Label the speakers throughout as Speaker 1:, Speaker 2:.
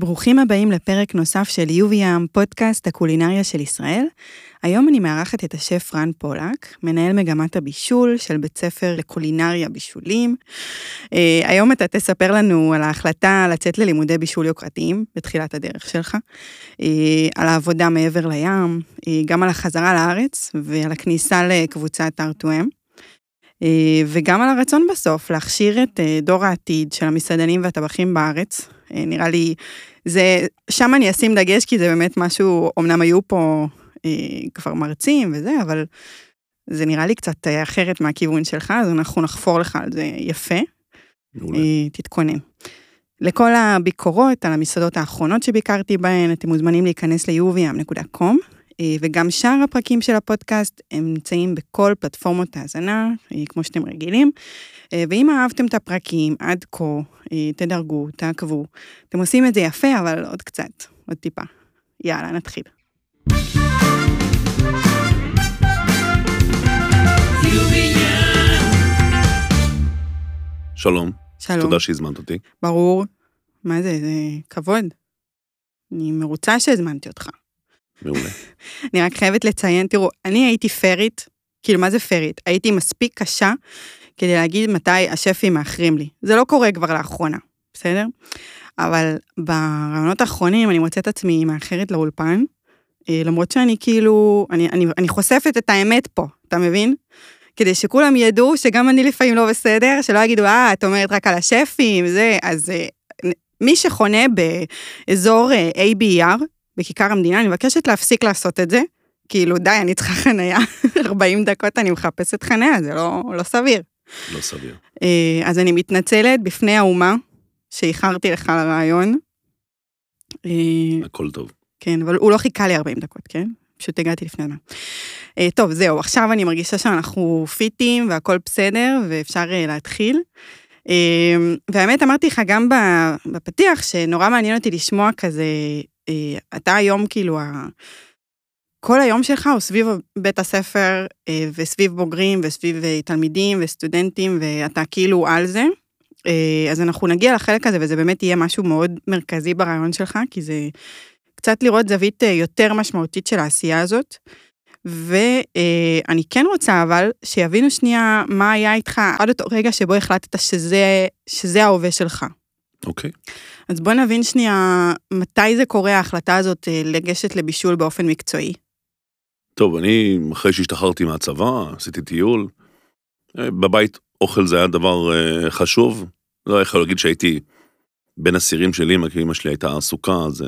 Speaker 1: ברוכים הבאים לפרק נוסף של יוביאם, פודקאסט הקולינריה של ישראל. היום אני מארחת את השף רן פולק, מנהל מגמת הבישול של בית ספר לקולינריה בישולים. Uh, היום אתה תספר לנו על ההחלטה לצאת ללימודי בישול יוקרתיים בתחילת הדרך שלך, uh, על העבודה מעבר לים, uh, גם על החזרה לארץ ועל הכניסה לקבוצת R2M. וגם על הרצון בסוף להכשיר את דור העתיד של המסעדנים והטבחים בארץ. נראה לי, זה, שם אני אשים דגש, כי זה באמת משהו, אמנם היו פה אה, כבר מרצים וזה, אבל זה נראה לי קצת אה, אחרת מהכיוון שלך, אז אנחנו נחפור לך על זה יפה. מעולה. אה, תתכונן. לכל הביקורות על המסעדות האחרונות שביקרתי בהן, אתם מוזמנים להיכנס ל-uviam.com, וגם שאר הפרקים של הפודקאסט הם נמצאים בכל פלטפורמות ההאזנה, כמו שאתם רגילים. ואם אהבתם את הפרקים עד כה, תדרגו, תעקבו. אתם עושים את זה יפה, אבל עוד קצת, עוד טיפה. יאללה, נתחיל.
Speaker 2: שלום.
Speaker 1: שלום.
Speaker 2: תודה שהזמנת אותי.
Speaker 1: ברור. מה זה, זה כבוד. אני מרוצה שהזמנתי אותך.
Speaker 2: מעולה.
Speaker 1: אני רק חייבת לציין, תראו, אני הייתי פרית, כאילו, מה זה פרית? הייתי מספיק קשה כדי להגיד מתי השפים מאחרים לי. זה לא קורה כבר לאחרונה, בסדר? אבל ברעיונות האחרונים אני מוצאת עצמי מאחרת לאולפן, אה, למרות שאני כאילו, אני, אני, אני חושפת את האמת פה, אתה מבין? כדי שכולם ידעו שגם אני לפעמים לא בסדר, שלא יגידו, אה, את אומרת רק על השפים, זה, אז אה, מי שחונה באזור אה, ABR, בכיכר המדינה, אני מבקשת להפסיק לעשות את זה. כאילו, די, אני צריכה חניה, 40 דקות אני מחפשת חניה, זה לא, לא סביר.
Speaker 2: לא סביר.
Speaker 1: אז אני מתנצלת בפני האומה שאיחרתי לך לרעיון.
Speaker 2: הכל טוב.
Speaker 1: כן, אבל הוא לא חיכה לי 40 דקות, כן? פשוט הגעתי לפני הזמן. Uh, טוב, זהו, עכשיו אני מרגישה שאנחנו פיטים והכל בסדר ואפשר להתחיל. והאמת, אמרתי לך גם בפתיח, שנורא מעניין אותי לשמוע כזה, אתה היום כאילו. כל היום שלך הוא סביב בית הספר uh, וסביב בוגרים וסביב uh, תלמידים וסטודנטים, ואתה כאילו על זה. Uh, אז אנחנו נגיע לחלק הזה, וזה באמת יהיה משהו מאוד מרכזי ברעיון שלך, כי זה קצת לראות זווית יותר משמעותית של העשייה הזאת. ואני כן רוצה אבל שיבינו שנייה מה היה איתך עד אותו רגע שבו החלטת שזה, שזה ההווה שלך.
Speaker 2: אוקיי. Okay.
Speaker 1: אז בוא נבין שנייה מתי זה קורה ההחלטה הזאת לגשת לבישול באופן מקצועי.
Speaker 2: טוב, אני אחרי שהשתחררתי מהצבא, עשיתי טיול. בבית אוכל זה היה דבר חשוב. לא יכול להגיד שהייתי בין הסירים של אמא, כי אמא שלי הייתה עסוקה, אז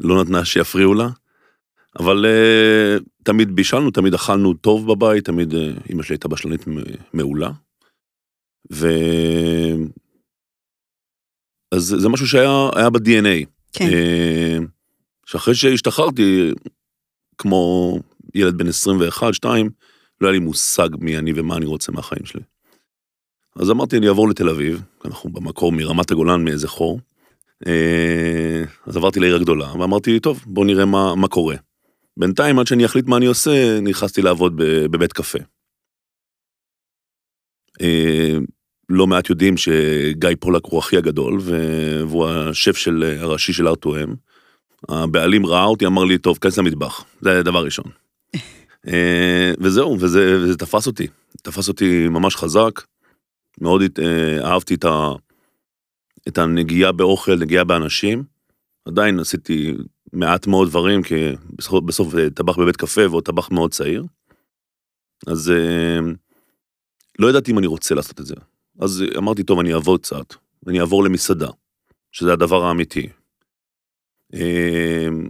Speaker 2: לא נתנה שיפריעו לה. אבל uh, תמיד בישלנו, תמיד אכלנו טוב בבית, תמיד uh, אמא שלי הייתה בשלנית מעולה. ו... אז זה משהו שהיה ב-DNA.
Speaker 1: כן. Uh,
Speaker 2: שאחרי שהשתחררתי, כמו ילד בן 21, 2, לא היה לי מושג מי אני ומה אני רוצה מהחיים שלי. אז אמרתי, אני אעבור לתל אביב, אנחנו במקור מרמת הגולן מאיזה חור. אז עברתי לעיר הגדולה, ואמרתי, טוב, בוא נראה מה, מה קורה. בינתיים, עד שאני אחליט מה אני עושה, נכנסתי לעבוד בבית קפה. אה, לא מעט יודעים שגיא פולק הוא אחי הגדול, והוא השף של הראשי של R2M. הבעלים ראה אותי, אמר לי, טוב, כנס למטבח, זה הדבר ראשון. אה, וזהו, וזה, וזה תפס אותי, תפס אותי ממש חזק, מאוד אה, אהבתי את, ה, את הנגיעה באוכל, נגיעה באנשים. עדיין עשיתי מעט מאוד דברים, כי בסוף, בסוף אה, טבח בבית קפה ועוד טבח מאוד צעיר. אז אה, לא ידעתי אם אני רוצה לעשות את זה. אז אמרתי, טוב, אני אעבוד קצת, ואני אעבור למסעדה, שזה הדבר האמיתי.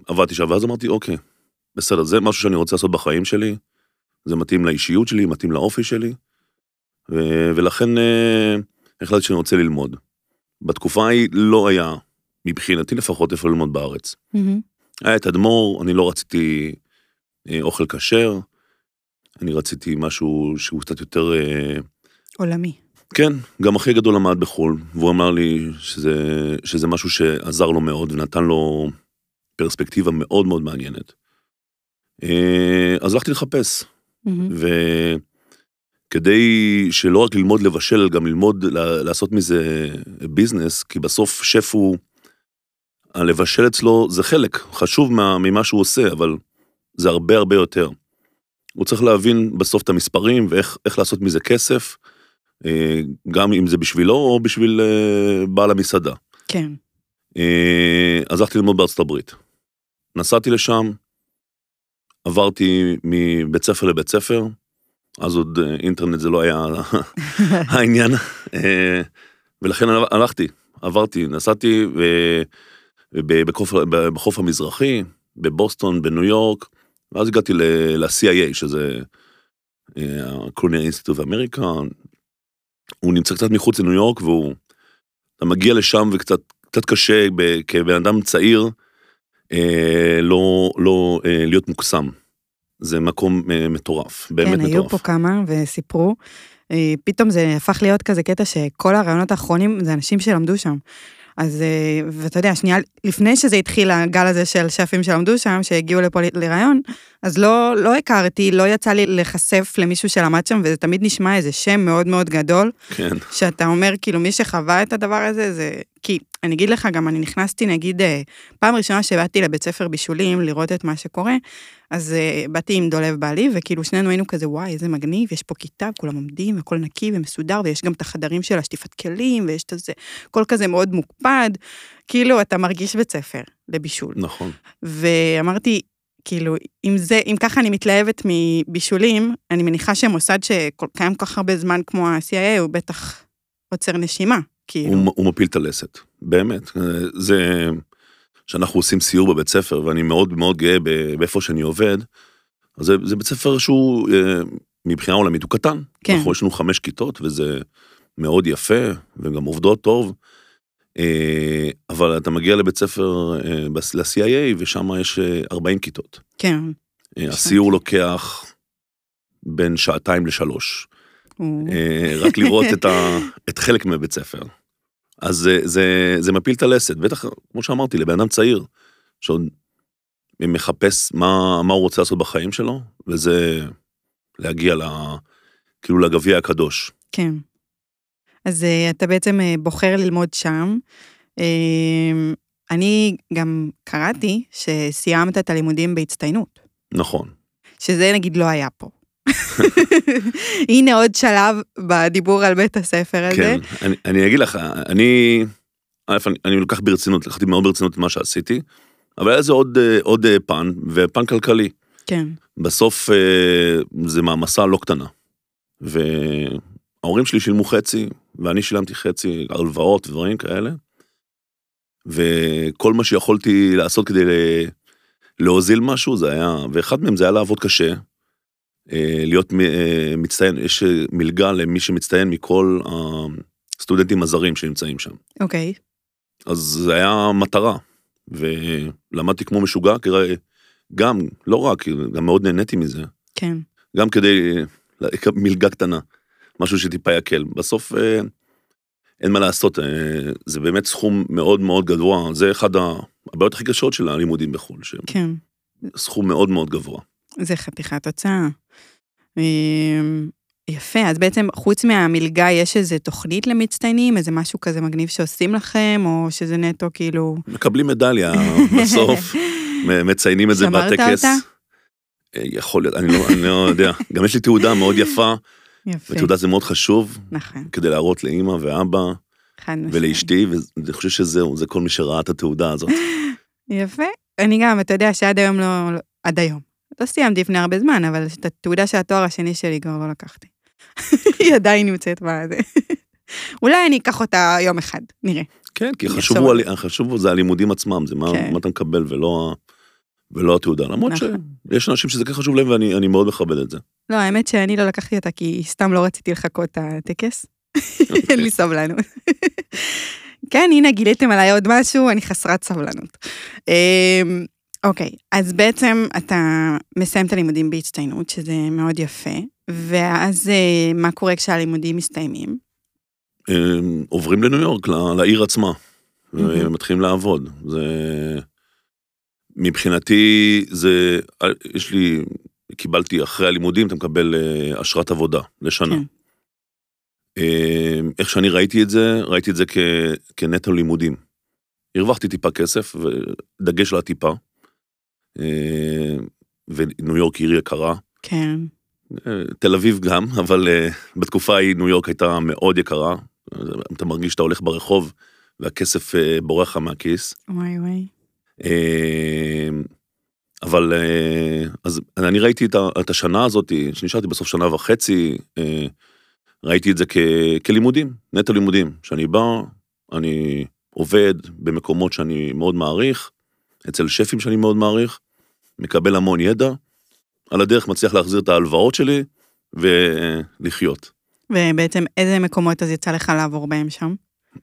Speaker 2: עבדתי שם, ואז אמרתי, אוקיי, בסדר, זה משהו שאני רוצה לעשות בחיים שלי, זה מתאים לאישיות שלי, מתאים לאופי שלי, ולכן החלטתי שאני רוצה ללמוד. בתקופה ההיא לא היה מבחינתי לפחות איפה ללמוד בארץ. Mm-hmm. היה את אדמו"ר, אני לא רציתי אה, אוכל כשר, אני רציתי משהו שהוא קצת יותר... אה,
Speaker 1: עולמי.
Speaker 2: כן, גם אחי גדול למד בחו"ל, והוא אמר לי שזה, שזה משהו שעזר לו מאוד ונתן לו פרספקטיבה מאוד מאוד מעניינת. אה, אז הלכתי לחפש. וכדי שלא רק ללמוד לבשל, אלא גם ללמוד לעשות מזה ביזנס, כי בסוף שף הוא... הלבשל אצלו זה חלק חשוב מה, ממה שהוא עושה, אבל זה הרבה הרבה יותר. הוא צריך להבין בסוף את המספרים ואיך לעשות מזה כסף, אה, גם אם זה בשבילו או בשביל אה, בעל המסעדה.
Speaker 1: כן.
Speaker 2: אז הלכתי ללמוד בארצות הברית. נסעתי לשם, עברתי מבית ספר לבית ספר, אז עוד אינטרנט זה לא היה העניין, ולכן הלכתי, עברתי, נסעתי בחוף, בחוף המזרחי, בבוסטון, בניו יורק, ואז הגעתי ל-CIA, שזה Institute of America, הוא נמצא קצת מחוץ לניו יורק, והוא... אתה מגיע לשם וקצת קצת קשה כבן אדם צעיר, אה, לא, לא אה, להיות מוקסם. זה מקום אה, מטורף, באמת
Speaker 1: כן,
Speaker 2: מטורף.
Speaker 1: כן, היו פה כמה וסיפרו. אה, פתאום זה הפך להיות כזה קטע שכל הרעיונות האחרונים זה אנשים שלמדו שם. אז, אה, ואתה יודע, שנייה לפני שזה התחיל, הגל הזה של שפים שלמדו שם, שהגיעו לפה לראיון, אז לא, לא הכרתי, לא יצא לי להיחשף למישהו שלמד שם, וזה תמיד נשמע איזה שם מאוד מאוד גדול.
Speaker 2: כן.
Speaker 1: שאתה אומר, כאילו, מי שחווה את הדבר הזה, זה... כי אני אגיד לך, גם אני נכנסתי, נגיד, אה, פעם ראשונה שבאתי לבית ספר בישולים לראות את מה שקורה, אז uh, באתי עם דולב בעלי, וכאילו שנינו היינו כזה, וואי, איזה מגניב, יש פה כיתה, כולם עומדים, הכל נקי ומסודר, ויש גם את החדרים של השטיפת כלים, ויש את זה, הכל כזה מאוד מוקפד, כאילו, אתה מרגיש בית ספר לבישול.
Speaker 2: נכון.
Speaker 1: ואמרתי, כאילו, אם זה, אם ככה אני מתלהבת מבישולים, אני מניחה שמוסד שקיים כל כך הרבה זמן כמו ה-CIA, הוא בטח עוצר נשימה, כאילו.
Speaker 2: הוא, הוא מפיל את הלסת, באמת. זה... שאנחנו עושים סיור בבית ספר, ואני מאוד מאוד גאה באיפה שאני עובד, אז זה, זה בית ספר שהוא, אה, מבחינה עולמית הוא קטן.
Speaker 1: כן.
Speaker 2: אנחנו, יש לנו חמש כיתות, וזה מאוד יפה, וגם עובדות טוב. אה, אבל אתה מגיע לבית ספר, אה, ל-CIA, ושם יש 40 כיתות.
Speaker 1: כן.
Speaker 2: הסיור לוקח בין שעתיים לשלוש. רק לראות את, ה, את חלק מבית ספר. אז זה, זה, זה מפיל את הלסת, בטח, כמו שאמרתי, לבן אדם צעיר, שעוד מחפש מה, מה הוא רוצה לעשות בחיים שלו, וזה להגיע ל, כאילו לגביע הקדוש.
Speaker 1: כן. אז uh, אתה בעצם uh, בוחר ללמוד שם. אני גם קראתי שסיימת את הלימודים בהצטיינות.
Speaker 2: נכון.
Speaker 1: שזה נגיד לא היה פה. הנה עוד שלב בדיבור על בית הספר הזה.
Speaker 2: כן, אני, אני אגיד לך, אני, אני, אני לוקח ברצינות, לקחתי מאוד ברצינות את מה שעשיתי, אבל היה זה עוד, עוד פן, ופן כלכלי.
Speaker 1: כן.
Speaker 2: בסוף אה, זה מעמסה לא קטנה. וההורים שלי שילמו חצי, ואני שילמתי חצי, הלוואות ודברים כאלה. וכל מה שיכולתי לעשות כדי להוזיל משהו זה היה, ואחד מהם זה היה לעבוד קשה, אה, להיות אה, מצטיין, יש אה, מלגה למי שמצטיין מכל הסטודנטים הזרים שנמצאים שם.
Speaker 1: אוקיי. Okay.
Speaker 2: אז זה היה מטרה, ולמדתי כמו משוגע, כי גם, לא רק, גם מאוד נהניתי מזה.
Speaker 1: כן.
Speaker 2: גם כדי מלגה קטנה, משהו שטיפה יקל. בסוף אין מה לעשות, זה באמת סכום מאוד מאוד גבוה, זה אחד הבעיות הכי קשות של הלימודים בחו"ל.
Speaker 1: כן.
Speaker 2: סכום מאוד מאוד גבוה.
Speaker 1: זה חתיכת הוצאה. אמ, יפה, אז בעצם חוץ מהמלגה יש איזה תוכנית למצטיינים, איזה משהו כזה מגניב שעושים לכם, או שזה נטו כאילו...
Speaker 2: מקבלים מדליה בסוף, מציינים את זה בטקס.
Speaker 1: שמרת אותה?
Speaker 2: אה, יכול להיות, אני לא, אני לא יודע. גם יש לי תעודה מאוד יפה. יפה. ותעודה זה מאוד חשוב.
Speaker 1: נכון.
Speaker 2: כדי להראות לאימא ואבא. ולאשתי, ואני חושב שזהו, זה כל מי שראה את התעודה הזאת.
Speaker 1: יפה. אני גם, אתה יודע שעד היום לא, לא עד היום, לא סיימתי לפני הרבה זמן, אבל את התעודה של התואר השני שלי כבר לא לקחתי. היא עדיין נמצאת בזה. אולי אני אקח אותה יום אחד, נראה.
Speaker 2: כן, כי חשוב, הוא, חשוב זה הלימודים עצמם, זה מה, כן. מה אתה מקבל ולא, ולא התעודה. למרות נכון. שיש אנשים שזה כן חשוב להם ואני מאוד מכבד את זה.
Speaker 1: לא, האמת שאני לא לקחתי אותה כי סתם לא רציתי לחכות את הטקס. אין לי סבלנות. כן, הנה גיליתם עליי עוד משהו, אני חסרת סבלנות. אמ, אוקיי, okay, אז בעצם אתה מסיים את הלימודים בהצטיינות, שזה מאוד יפה, ואז אה, מה קורה כשהלימודים מסתיימים?
Speaker 2: עוברים לניו יורק, לעיר עצמה, mm-hmm. ומתחילים לעבוד. זה... מבחינתי, זה... יש לי... קיבלתי אחרי הלימודים, אתה מקבל אה, אשרת עבודה לשנה. כן. איך שאני ראיתי את זה, ראיתי את זה כ... כנטו לימודים. הרווחתי טיפה כסף, ודגש על הטיפה. אה, וניו יורק עיר יקרה.
Speaker 1: כן.
Speaker 2: אה, תל אביב גם, אבל אה, בתקופה ההיא ניו יורק הייתה מאוד יקרה. אתה מרגיש שאתה הולך ברחוב והכסף בורח לך מהכיס.
Speaker 1: וואי וואי.
Speaker 2: אבל אז אני ראיתי את השנה הזאת, שנשארתי בסוף שנה וחצי, ראיתי את זה כ- כלימודים, נטו לימודים. שאני בא, אני עובד במקומות שאני מאוד מעריך, אצל שפים שאני מאוד מעריך, מקבל המון ידע, על הדרך מצליח להחזיר את ההלוואות שלי ולחיות.
Speaker 1: ובעצם איזה מקומות אז יצא לך לעבור בהם שם?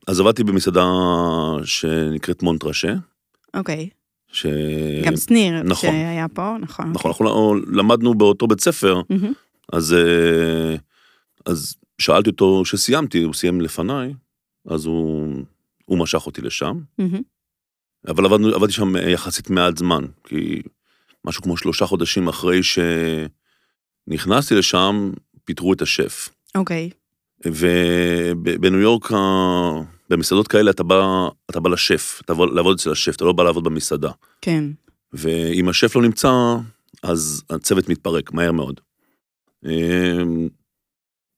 Speaker 2: אז עבדתי במסעדה שנקראת מונטרשה,
Speaker 1: אוקיי.
Speaker 2: ש...
Speaker 1: גם שניר,
Speaker 2: נכון.
Speaker 1: שהיה פה, נכון.
Speaker 2: נכון, אנחנו למדנו באותו בית ספר,
Speaker 1: מהמם.
Speaker 2: אז, אה, אז שאלתי אותו שסיימתי, הוא סיים לפניי, אז הוא, הוא משך אותי לשם,
Speaker 1: מהמם.
Speaker 2: אבל עבדנו, עבדתי שם יחסית מעט זמן, כי משהו כמו שלושה חודשים אחרי שנכנסתי לשם, פיטרו את השף.
Speaker 1: אוקיי.
Speaker 2: ובניו יורק, במסעדות כאלה אתה בא, אתה בא לשף, אתה בא לעבוד אצל השף, אתה לא בא לעבוד במסעדה.
Speaker 1: כן.
Speaker 2: ואם השף לא נמצא, אז הצוות מתפרק מהר מאוד. אמ,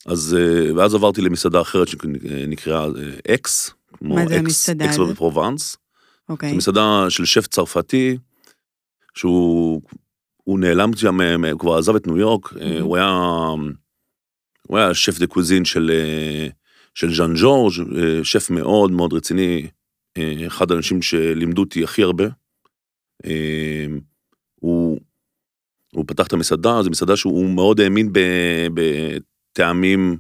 Speaker 2: אז, אה, ואז עברתי למסעדה אחרת שנקראה אה, אקס, כמו
Speaker 1: מה זה
Speaker 2: אקס, אקס? בפרובנס.
Speaker 1: אוקיי.
Speaker 2: זו מסעדה של שף צרפתי, שהוא הוא נעלם שם, אה, הוא כבר עזב את ניו יורק, אה,
Speaker 1: Mhm.
Speaker 2: הוא היה, הוא היה chef de cuisine של, אה, של ז'אן ג'ורג', אה, שף מאוד מאוד רציני, אה, אחד האנשים שלימדו אותי הכי הרבה. אה, הוא, הוא פתח את המסעדה, זו מסעדה שהוא מאוד האמין בטעמים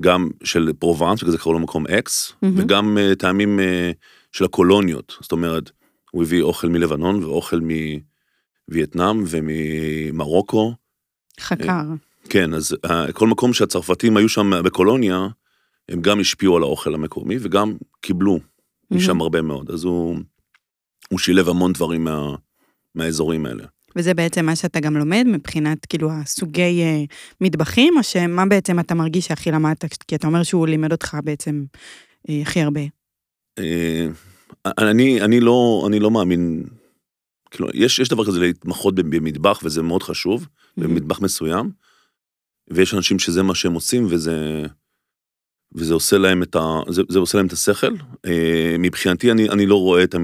Speaker 2: גם של פרובנס, בגלל זה קראו לו מקום אקס,
Speaker 1: מהמם.
Speaker 2: וגם אה, טעמים אה, של הקולוניות. זאת אומרת, הוא הביא אוכל מלבנון ואוכל מווייטנאם וממרוקו.
Speaker 1: חקר.
Speaker 2: כן, אז אה, כל מקום שהצרפתים היו שם בקולוניה, הם גם השפיעו על האוכל המקומי וגם קיבלו משם
Speaker 1: מהמם.
Speaker 2: הרבה מאוד. אז הוא, הוא שילב המון דברים מה, מהאזורים האלה.
Speaker 1: וזה בעצם מה שאתה גם לומד מבחינת כאילו הסוגי אה, מטבחים, או שמה בעצם אתה מרגיש שהכי למדת, כי אתה אומר שהוא לימד אותך בעצם אה, הכי הרבה.
Speaker 2: אה, אני, אני, לא, אני לא מאמין, כאילו, יש, יש דבר כזה להתמחות במטבח וזה מאוד חשוב, במטבח מסוים, ויש אנשים שזה מה שהם עושים וזה, וזה עושה להם את, ה, זה, זה עושה להם את השכל. אה, מבחינתי אני, אני לא רואה את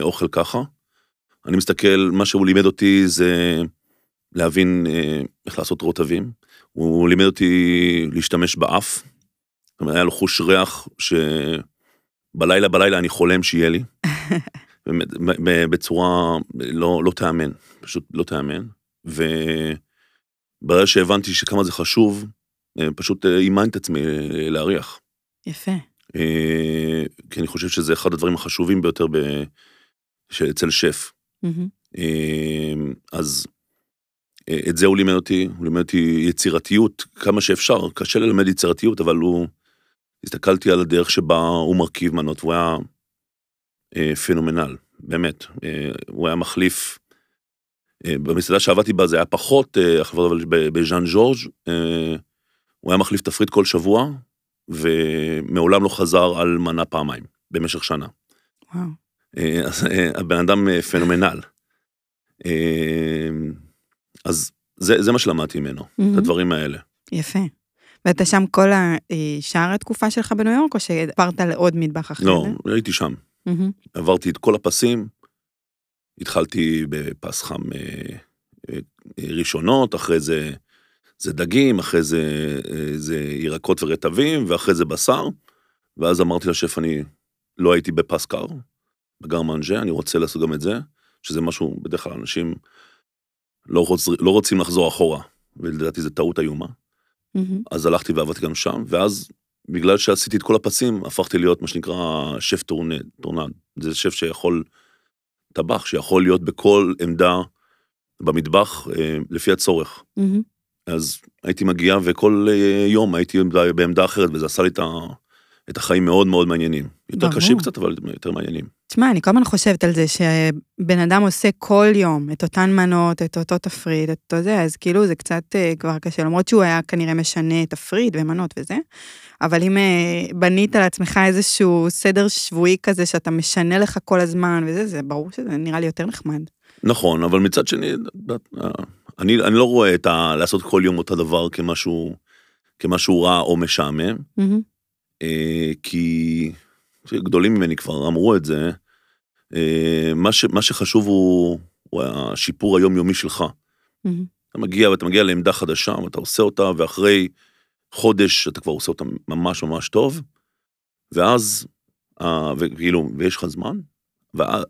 Speaker 2: האוכל ככה. אני מסתכל, מה שהוא לימד אותי זה להבין אה, איך לעשות רוטבים. הוא לימד אותי להשתמש באף. זאת אומרת, היה לו חוש ריח שבלילה בלילה אני חולם שיהיה לי. בצורה לא, לא תיאמן, פשוט לא תיאמן. וברגע שהבנתי שכמה זה חשוב, אה, פשוט אה, אימנתי את עצמי אה, להריח.
Speaker 1: יפה.
Speaker 2: כי אני חושב שזה אחד הדברים החשובים ביותר ב... אצל שף. אה, אז את זה הוא לימד אותי, הוא לימד אותי יצירתיות כמה שאפשר, קשה ללמד יצירתיות, אבל הוא... הסתכלתי על הדרך שבה הוא מרכיב מנות, והוא היה אה, פנומנל, באמת. אה, הוא היה מחליף, אה, במסעדה שעבדתי בה זה היה פחות, אה, אבל בז'אן ז'ורג' אה, הוא היה מחליף תפריט כל שבוע, ומעולם לא חזר על מנה פעמיים, במשך שנה.
Speaker 1: וואו.
Speaker 2: אה, אז אה, הבן אדם אה, פנומנל. אה, אז זה, זה מה שלמדתי ממנו, את
Speaker 1: מהמם.
Speaker 2: הדברים האלה.
Speaker 1: יפה. ואתה שם כל השאר התקופה שלך בניו יורק, או שעברת לעוד מטבח אחר?
Speaker 2: לא, הייתי שם.
Speaker 1: מהמם.
Speaker 2: עברתי את כל הפסים, התחלתי בפס חם אה, אה, ראשונות, אחרי זה זה דגים, אחרי זה, אה, זה ירקות ורטבים, ואחרי זה בשר, ואז אמרתי לשף, אני לא הייתי בפס קר, ב garde manger, אני רוצה לעשות גם את זה, שזה משהו, בדרך כלל אנשים לא, רוצ, לא רוצים לחזור אחורה, ולדעתי זו טעות איומה.
Speaker 1: מהמם.
Speaker 2: אז הלכתי ועבדתי גם שם, ואז בגלל שעשיתי את כל הפסים, הפכתי להיות מה שנקרא שף tournant, tournant. זה שף שיכול, טבח, שיכול להיות בכל עמדה במטבח אה, לפי הצורך.
Speaker 1: מהמם.
Speaker 2: אז הייתי מגיע וכל אה, יום הייתי בעמדה אחרת, וזה עשה לי את, ה, את החיים מאוד מאוד מעניינים. יותר
Speaker 1: ברור.
Speaker 2: קשים קצת, אבל יותר מעניינים.
Speaker 1: תשמע, אני כל הזמן חושבת על זה שבן אדם עושה כל יום את אותן מנות, את אותו תפריט, את אותו זה, אז כאילו זה קצת אה, כבר קשה, למרות שהוא היה כנראה משנה תפריט ומנות וזה, אבל אם אה, בנית לעצמך איזשהו סדר שבועי כזה שאתה משנה לך כל הזמן וזה, זה ברור שזה נראה לי יותר נחמד.
Speaker 2: נכון, אבל מצד שני, אני, אני לא רואה את ה... לעשות כל יום אותו דבר כמשהו, כמשהו רע או משעמם. אה, כי גדולים ממני כבר אמרו את זה, אה, מה, ש, מה שחשוב הוא, הוא השיפור היומיומי שלך.
Speaker 1: מהמם.
Speaker 2: אתה מגיע ואתה מגיע לעמדה חדשה ואתה עושה אותה, ואחרי חודש אתה כבר עושה אותה ממש ממש טוב, ואז, אה, וכאילו, ויש לך זמן,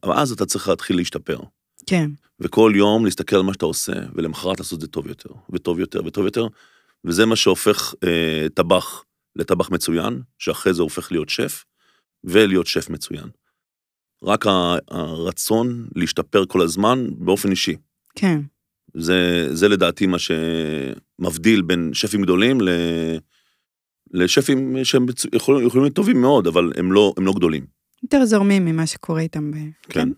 Speaker 2: ואז אתה צריך להתחיל להשתפר.
Speaker 1: כן,
Speaker 2: וכל יום להסתכל על מה שאתה עושה, ולמחרת לעשות את זה טוב יותר, וטוב יותר, וטוב יותר, וזה מה שהופך אה, טבח לטבח מצוין, שאחרי זה הופך להיות שף, ולהיות שף מצוין. רק הרצון להשתפר כל הזמן באופן אישי.
Speaker 1: כן,
Speaker 2: זה, זה לדעתי מה שמבדיל בין שפים גדולים ל... לשפים שהם יכולים, יכולים להיות טובים מאוד, אבל הם לא, הם לא גדולים.
Speaker 1: יותר זורמים ממה שקורה איתם. ב...
Speaker 2: כן.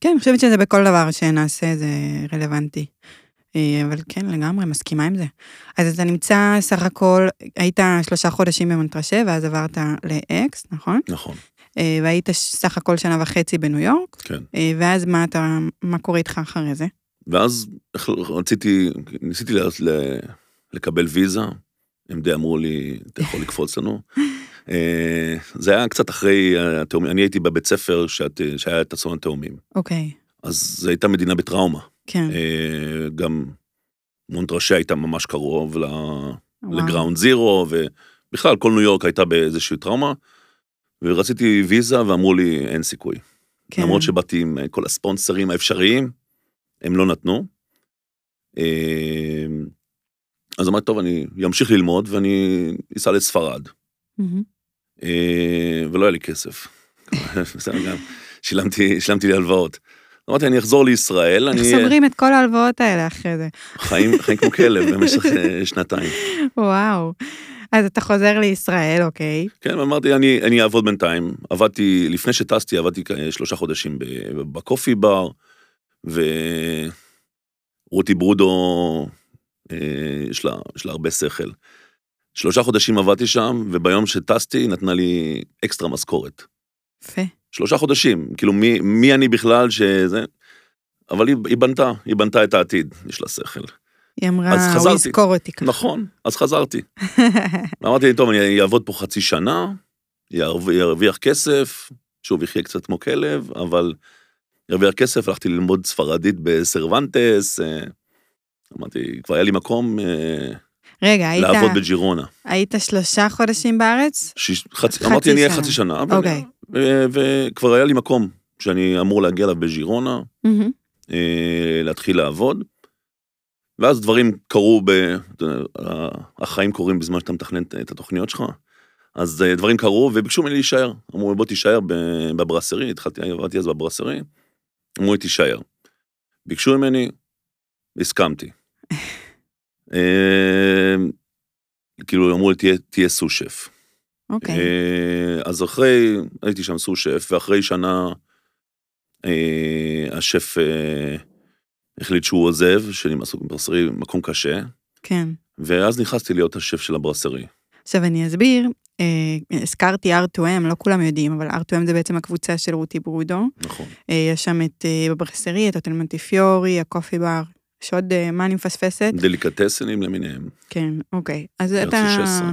Speaker 1: כן, אני חושבת שזה בכל דבר שנעשה זה רלוונטי. אה, אבל כן, לגמרי, מסכימה עם זה. אז אתה נמצא סך הכל, היית שלושה חודשים במונטרשה, ואז עברת לאקס, נכון?
Speaker 2: נכון,
Speaker 1: אה, והיית סך הכל שנה וחצי בניו יורק,
Speaker 2: כן.
Speaker 1: אה, ואז מה אתה, מה קורה איתך אחרי זה?
Speaker 2: ואז רציתי, ניסיתי ל- ל- לקבל ויזה, הם די אמרו לי, אתה יכול לקפוץ לנו. זה היה קצת אחרי התאומים, אני הייתי בבית ספר שאת- שהיה את אסון התאומים.
Speaker 1: אוקיי,
Speaker 2: אז זו הייתה מדינה בטראומה.
Speaker 1: כן.
Speaker 2: אה, גם מונטרשה הייתה ממש קרוב ל-. לגראונד זירו, ובכלל כל ניו יורק הייתה באיזושהי טראומה. ורציתי ויזה ואמרו לי, אין סיכוי.
Speaker 1: כן.
Speaker 2: למרות שבאתי עם אה, כל הספונסרים האפשריים, הם לא נתנו. אה, אז אמרתי, טוב, אני אמשיך ללמוד ואני אסע לספרד. ולא היה לי כסף. שילמתי לי הלוואות. אמרתי, אני אחזור לישראל,
Speaker 1: איך
Speaker 2: אני...
Speaker 1: סוגרים את כל ההלוואות האלה אחרי זה?
Speaker 2: חיים, חיים כמו כלב במשך אה, שנתיים.
Speaker 1: וואו. אז אתה חוזר לישראל, אוקיי.
Speaker 2: כן, אמרתי, אני, אני אעבוד בינתיים. עבדתי, לפני שטסתי, עבדתי כ- שלושה חודשים בקופי בר, ורותי ברודו, אה, יש לה, יש לה הרבה שכל. שלושה חודשים עבדתי שם, וביום שטסתי נתנה לי אקסטרה משכורת.
Speaker 1: יפה.
Speaker 2: שלושה חודשים, כאילו מי, מי אני בכלל שזה... אבל היא, היא בנתה, היא בנתה את העתיד, יש לה שכל.
Speaker 1: היא אמרה, הוא. יזכור אותי ככה.
Speaker 2: נכון, אז חזרתי. אמרתי, טוב, אני אעבוד פה חצי שנה, ירו- ירוויח כסף, שוב, יחיה קצת כמו כלב, אבל ירוויח כסף, הלכתי ללמוד ספרדית בסרבנטס, אה, אמרתי, כבר היה לי מקום אה,
Speaker 1: רגע, היית,
Speaker 2: לעבוד בג'ירונה.
Speaker 1: היית שלושה חודשים בארץ?
Speaker 2: שיש- חצי-
Speaker 1: חצי
Speaker 2: אמרתי, אני אהיה
Speaker 1: שנה.
Speaker 2: חצי שנה,
Speaker 1: אוקיי.
Speaker 2: ו- וכבר היה לי מקום שאני אמור להגיע אליו בג'ירונה,
Speaker 1: מהמם.
Speaker 2: אה, להתחיל לעבוד. ואז דברים קרו, ב... החיים קורים בזמן שאתה מתכנן את התוכניות שלך. אז אה, דברים קרו וביקשו ממני להישאר. אמרו לי, בוא תישאר בברסרי, התחלתי, עבדתי אז בברסרי, אמרו לי, תישאר. ביקשו ממני, הסכמתי. אה, כאילו, אמרו לי, תהיה, תהיה סו-שף.
Speaker 1: אוקיי.
Speaker 2: אה, אז אחרי, הייתי שם סו-שף, ואחרי שנה אה, השף אה, החליט שהוא עוזב, שאני עסוק בברסרי, מקום קשה,
Speaker 1: כן.
Speaker 2: ואז נכנסתי להיות השף של הברסרי.
Speaker 1: עכשיו אני אסביר, אה, הזכרתי R2M, לא כולם יודעים, אבל R2M זה בעצם הקבוצה של רותי ברודו.
Speaker 2: נכון.
Speaker 1: אה, יש שם את אה, בברסרי, את הטל מונטיפיורי, הקופי בר. יש עוד, אה, מה אני מפספסת?
Speaker 2: דליקטסנים למיניהם.
Speaker 1: כן, אוקיי. אז אתה...
Speaker 2: 16.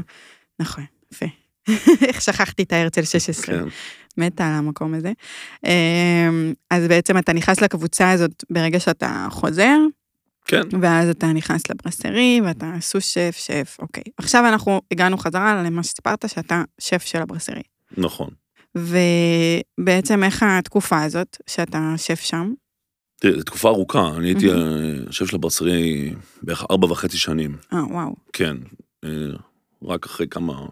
Speaker 1: נכון, יפה. איך שכחתי את ההרצל 16.
Speaker 2: כן,
Speaker 1: מתה על המקום הזה. אמ, אז בעצם אתה נכנס לקבוצה הזאת ברגע שאתה חוזר,
Speaker 2: כן,
Speaker 1: ואז אתה נכנס לברסרי, ואתה סוס שף, שף, אוקיי. עכשיו אנחנו הגענו חזרה למה שסיפרת, שאתה שף של הברסרי.
Speaker 2: נכון.
Speaker 1: ובעצם איך התקופה הזאת, שאתה שף שם?
Speaker 2: תראה, זו תקופה ארוכה, אני הייתי. אה, השף של הברסרי בערך ארבע וחצי שנים.
Speaker 1: אה, וואו.
Speaker 2: כן. אה, רק אחרי כמה,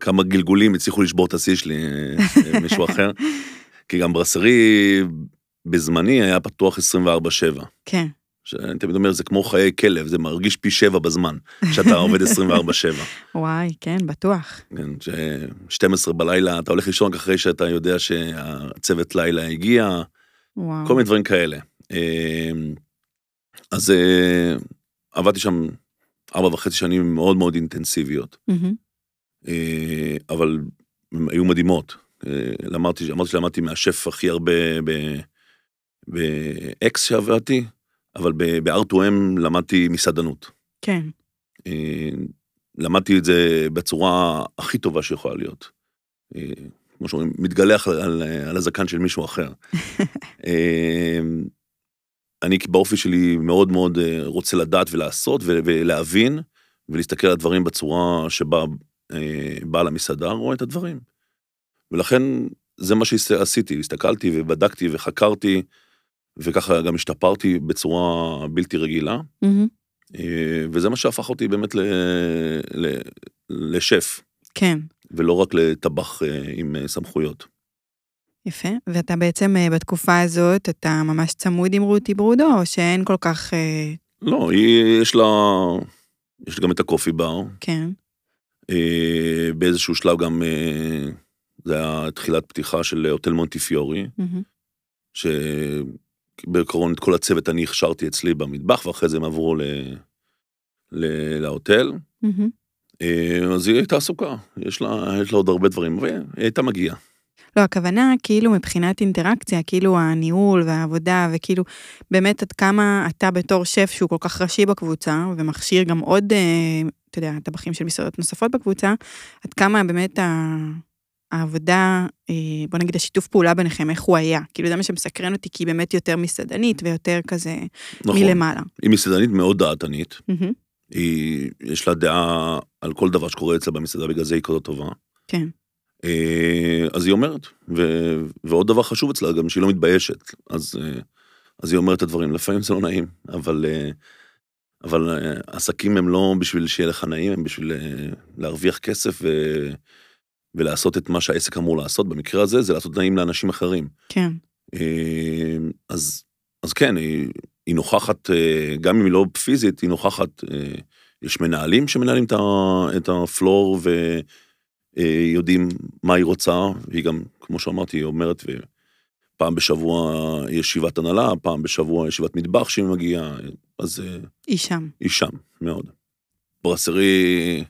Speaker 2: כמה גלגולים הצליחו לשבור את השיא שלי, אה, מישהו אחר. כי גם ברסרי בזמני היה פתוח 24-7.
Speaker 1: כן,
Speaker 2: שאני תמיד אומר, זה כמו חיי כלב, זה מרגיש פי שבע בזמן, שאתה עובד 24-7.
Speaker 1: וואי, כן, בטוח.
Speaker 2: כן, ש-12 בלילה, אתה הולך לישון אחרי שאתה יודע שהצוות לילה הגיע,
Speaker 1: וואו.
Speaker 2: כל מיני דברים כאלה. אה, אז אה, עבדתי שם ארבע וחצי שנים מאוד מאוד אינטנסיביות,
Speaker 1: מהמם.
Speaker 2: אה, אבל הן היו מדהימות. אה, למדתי, אמרתי שלמדתי מהשף הכי הרבה באקס שעבדתי, אבל ב- ב-R2M למדתי מסעדנות.
Speaker 1: כן.
Speaker 2: אה, למדתי את זה בצורה הכי טובה שיכולה להיות. אה, כמו שאומרים, מתגלח על, על, על הזקן של מישהו אחר. אה, אני באופי שלי מאוד מאוד אה, רוצה לדעת ולעשות ולהבין ולהסתכל על הדברים בצורה שבה אה, בעל המסעדה רואה את הדברים. ולכן זה מה שעשיתי, הסתכלתי ובדקתי וחקרתי, וככה גם השתפרתי בצורה בלתי רגילה. אה, וזה מה שהפך אותי באמת ל... ל... לשף,
Speaker 1: כן.
Speaker 2: ולא רק לטבח אה, עם אה, סמכויות.
Speaker 1: יפה. ואתה בעצם אה, בתקופה הזאת, אתה ממש צמוד עם רותי ברודו, או שאין כל כך... אה,
Speaker 2: לא, היא, יש לה... יש גם את הקופי בר.
Speaker 1: כן.
Speaker 2: אה, באיזשהו שלב גם... אה, זה היה תחילת פתיחה של הוטל מונטיפיורי,
Speaker 1: מהמם.
Speaker 2: שבעקרון את כל הצוות אני הכשרתי אצלי במטבח, ואחרי זה הם עברו ל... ל... להוטל. אה, אז היא הייתה עסוקה, יש לה, יש לה עוד הרבה דברים, והיא הייתה מגיעה.
Speaker 1: לא, הכוונה כאילו מבחינת אינטראקציה, כאילו הניהול והעבודה, וכאילו באמת עד כמה אתה בתור שף שהוא כל כך ראשי בקבוצה, ומכשיר גם עוד, אה, אתה יודע, טבחים של מסעדות נוספות בקבוצה, עד כמה באמת ה... העבודה, אה, בוא נגיד השיתוף פעולה ביניכם, איך הוא היה. כאילו זה מה שמסקרן אותי, כי היא באמת יותר מסעדנית ויותר כזה
Speaker 2: נכון.
Speaker 1: מלמעלה.
Speaker 2: היא מסעדנית מאוד דעתנית,
Speaker 1: מהמם.
Speaker 2: היא, יש לה דעה על כל דבר שקורה אצלה במסעדה, בגלל זה היא כזאת טובה.
Speaker 1: כן.
Speaker 2: אה, אז היא אומרת, ו, ועוד דבר חשוב אצלה, גם שהיא לא מתביישת. אז, אה, אז היא אומרת את הדברים, לפעמים זה לא נעים, אבל, אבל אה, עסקים הם לא בשביל שיהיה לך נעים, הם בשביל אה, להרוויח כסף ו, ולעשות את מה שהעסק אמור לעשות. במקרה הזה זה לעשות נעים לאנשים אחרים.
Speaker 1: כן.
Speaker 2: אה, אז, אז כן, היא, היא נוכחת, גם אם היא לא פיזית, היא נוכחת, יש מנהלים שמנהלים את ה- את הפלור ויודעים מה היא רוצה, והיא גם, כמו שאמרתי, היא אומרת, פעם בשבוע ישיבת הנהלה, פעם בשבוע ישיבת מטבח שהיא מגיעה, אז אה,
Speaker 1: היא שם.
Speaker 2: היא שם, מאוד. ברסרי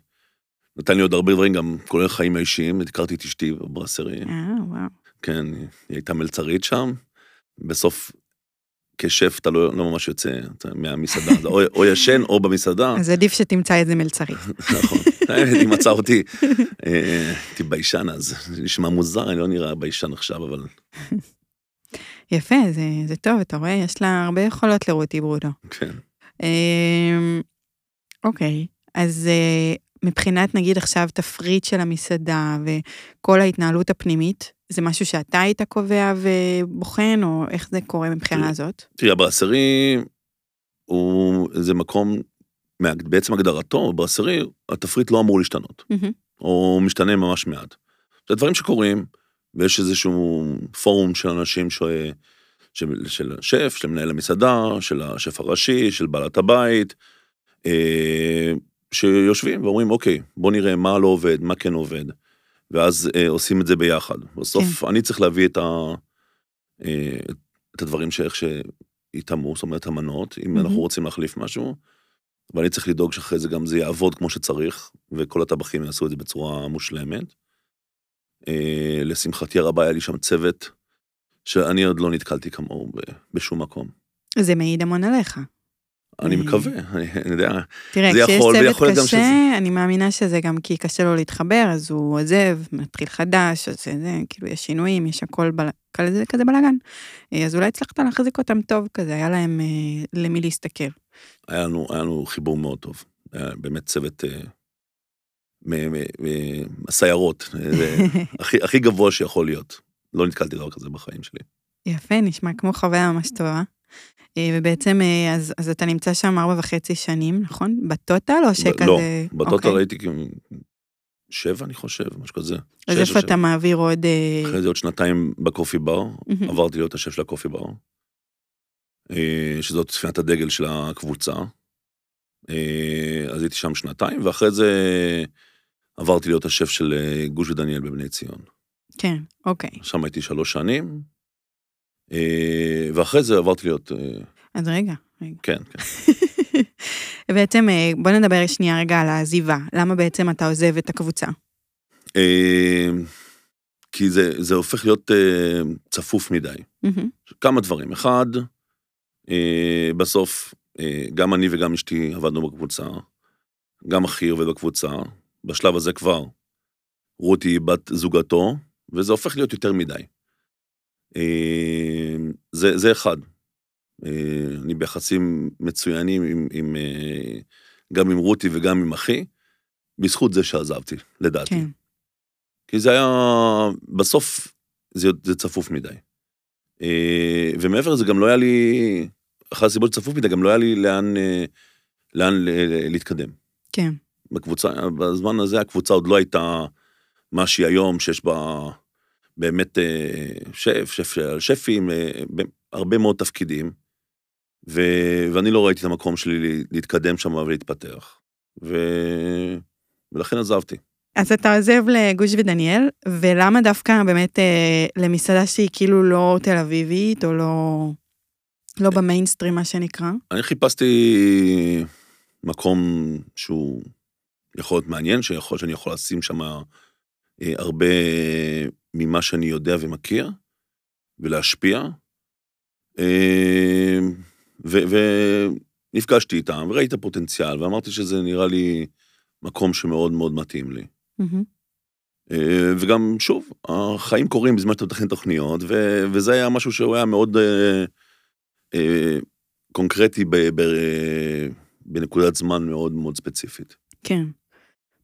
Speaker 2: נתן לי עוד הרבה דברים, גם כולל חיים האישיים, הכרתי את אשתי בברסרי.
Speaker 1: אה, וואו.
Speaker 2: כן, היא הייתה מלצרית שם. בסוף, כשף אתה לא, לא ממש יוצא אתה, מהמסעדה, או, או ישן או במסעדה.
Speaker 1: אז עדיף שתמצא איזה מלצרי.
Speaker 2: נכון. האמת, היא מצאה אותי, אה, הייתי ביישן אז, נשמע מוזר, אני לא נראה ביישן עכשיו, אבל
Speaker 1: יפה, זה, זה טוב, אתה רואה, יש לה הרבה יכולות לרותי ברודו.
Speaker 2: כן.
Speaker 1: אמ, אוקיי, אז אה, מבחינת נגיד עכשיו תפריט של המסעדה וכל ההתנהלות הפנימית, זה משהו שאתה היית קובע ובוחן, או איך זה קורה מבחינה הזאת?
Speaker 2: תראי, הברסרי הוא, זה מקום, בעצם הגדרתו, ברסרי, התפריט לא אמור להשתנות, או משתנה ממש מעט. זה דברים שקורים, ויש איזשהו פורום של אנשים ש... של, של השף, של מנהל המסעדה, של השף הראשי, של בעלת הבית, אה, שיושבים ואומרים, אוקיי, בוא נראה מה לא עובד, מה כן עובד, ואז אה, עושים את זה ביחד. בסוף אני צריך להביא את, ה, אה, את הדברים שאיך שיטמעו, זאת אומרת, המנות, אם
Speaker 1: מהמם.
Speaker 2: אנחנו רוצים להחליף משהו, ואני צריך לדאוג שאחרי זה גם זה יעבוד כמו שצריך, וכל הטבחים יעשו את זה בצורה מושלמת. אה, לשמחתי הרבה היה לי שם צוות שאני עוד לא נתקלתי כמוהו בשום מקום.
Speaker 1: זה מעיד המון עליך.
Speaker 2: אני
Speaker 1: אה.
Speaker 2: מקווה, אני יודע,
Speaker 1: תראה,
Speaker 2: זה
Speaker 1: כשיש
Speaker 2: יכול,
Speaker 1: צוות
Speaker 2: ויכול להיות גם
Speaker 1: קשה,
Speaker 2: שזה-
Speaker 1: אני מאמינה שזה גם כי קשה לו להתחבר, אז הוא עוזב, מתחיל חדש, אז זה, זה, כאילו, יש שינויים, יש הכל בל... כזה, כזה בלאגן. אה, אז אולי הצלחת להחזיק אותם טוב כזה, היה להם אה, למי להסתכל.
Speaker 2: היה לנו, היה לנו חיבור מאוד טוב. היה באמת צוות אה, מ- מ- מ- הסיירות, אה, זה הכי, הכי גבוה שיכול להיות. לא נתקלתי דבר כזה בחיים שלי.
Speaker 1: יפה, נשמע כמו חוויה ממש טובה. אה, ובעצם, אה, אז, אז אתה נמצא שם ארבע וחצי שנים, נכון? בטוטל, או שכזה...
Speaker 2: לא, בטוטל
Speaker 1: אוקיי.
Speaker 2: הייתי כאילו שבע, אני חושב, משהו כזה.
Speaker 1: אז איפה. אתה מעביר עוד... אה,
Speaker 2: אחרי זה עוד שנתיים בקופי בר,
Speaker 1: מהמם.
Speaker 2: עברתי להיות השף של הקופי בר. שזאת ספינת הדגל של הקבוצה. אז הייתי שם שנתיים, ואחרי זה עברתי להיות השף של אה, גוש ודניאל בבני ציון.
Speaker 1: כן, אוקיי.
Speaker 2: שם הייתי שלוש שנים, אה, ואחרי זה עברתי להיות... אה,
Speaker 1: אז רגע, רגע.
Speaker 2: כן, כן.
Speaker 1: בעצם בוא נדבר שנייה רגע על העזיבה. למה בעצם אתה עוזב את הקבוצה?
Speaker 2: כי זה, זה הופך להיות צפוף מדי. כמה דברים. אחד, בסוף, גם אני וגם אשתי עבדנו בקבוצה, גם אחי עובד בקבוצה, בשלב הזה כבר רותי היא בת זוגתו, וזה הופך להיות יותר מדי. אה, זה, זה אחד. אה, אני ביחסים מצוינים עם, עם, אה, גם עם רותי וגם עם אחי, בזכות זה שעזבתי, לדעתי.
Speaker 1: כן.
Speaker 2: כי זה היה, בסוף זה, זה צפוף מדי. ומעבר לזה גם לא היה לי, אחת הסיבות שצפוף מדי, גם לא היה לי לאן, לאן להתקדם.
Speaker 1: כן.
Speaker 2: בקבוצה, בזמן הזה הקבוצה עוד לא הייתה מה שהיא היום, שיש בה באמת אה, שף, שף של שפים, אה, הרבה מאוד תפקידים, ו, ואני לא ראיתי את המקום שלי להתקדם שם ולהתפתח. ו, ולכן עזבתי.
Speaker 1: אז אתה עוזב לגוש ודניאל, ולמה דווקא באמת אה, למסעדה שהיא כאילו לא תל אביבית, או לא, לא במיינסטרים, מה שנקרא?
Speaker 2: אני חיפשתי מקום שהוא יכול להיות מעניין, שיכול, שאני יכול לשים שם אה, הרבה ממה שאני יודע ומכיר, ולהשפיע. אה, ונפגשתי איתם, וראיתי את הפוטנציאל, ואמרתי שזה נראה לי מקום שמאוד מאוד מתאים לי.
Speaker 1: מהמם.
Speaker 2: אה, וגם, שוב, החיים קורים בזמן שאתה מתכנן תוכניות, ו- וזה היה משהו שהוא היה מאוד אה, אה, קונקרטי ב- ב- בנקודת זמן מאוד מאוד ספציפית.
Speaker 1: כן.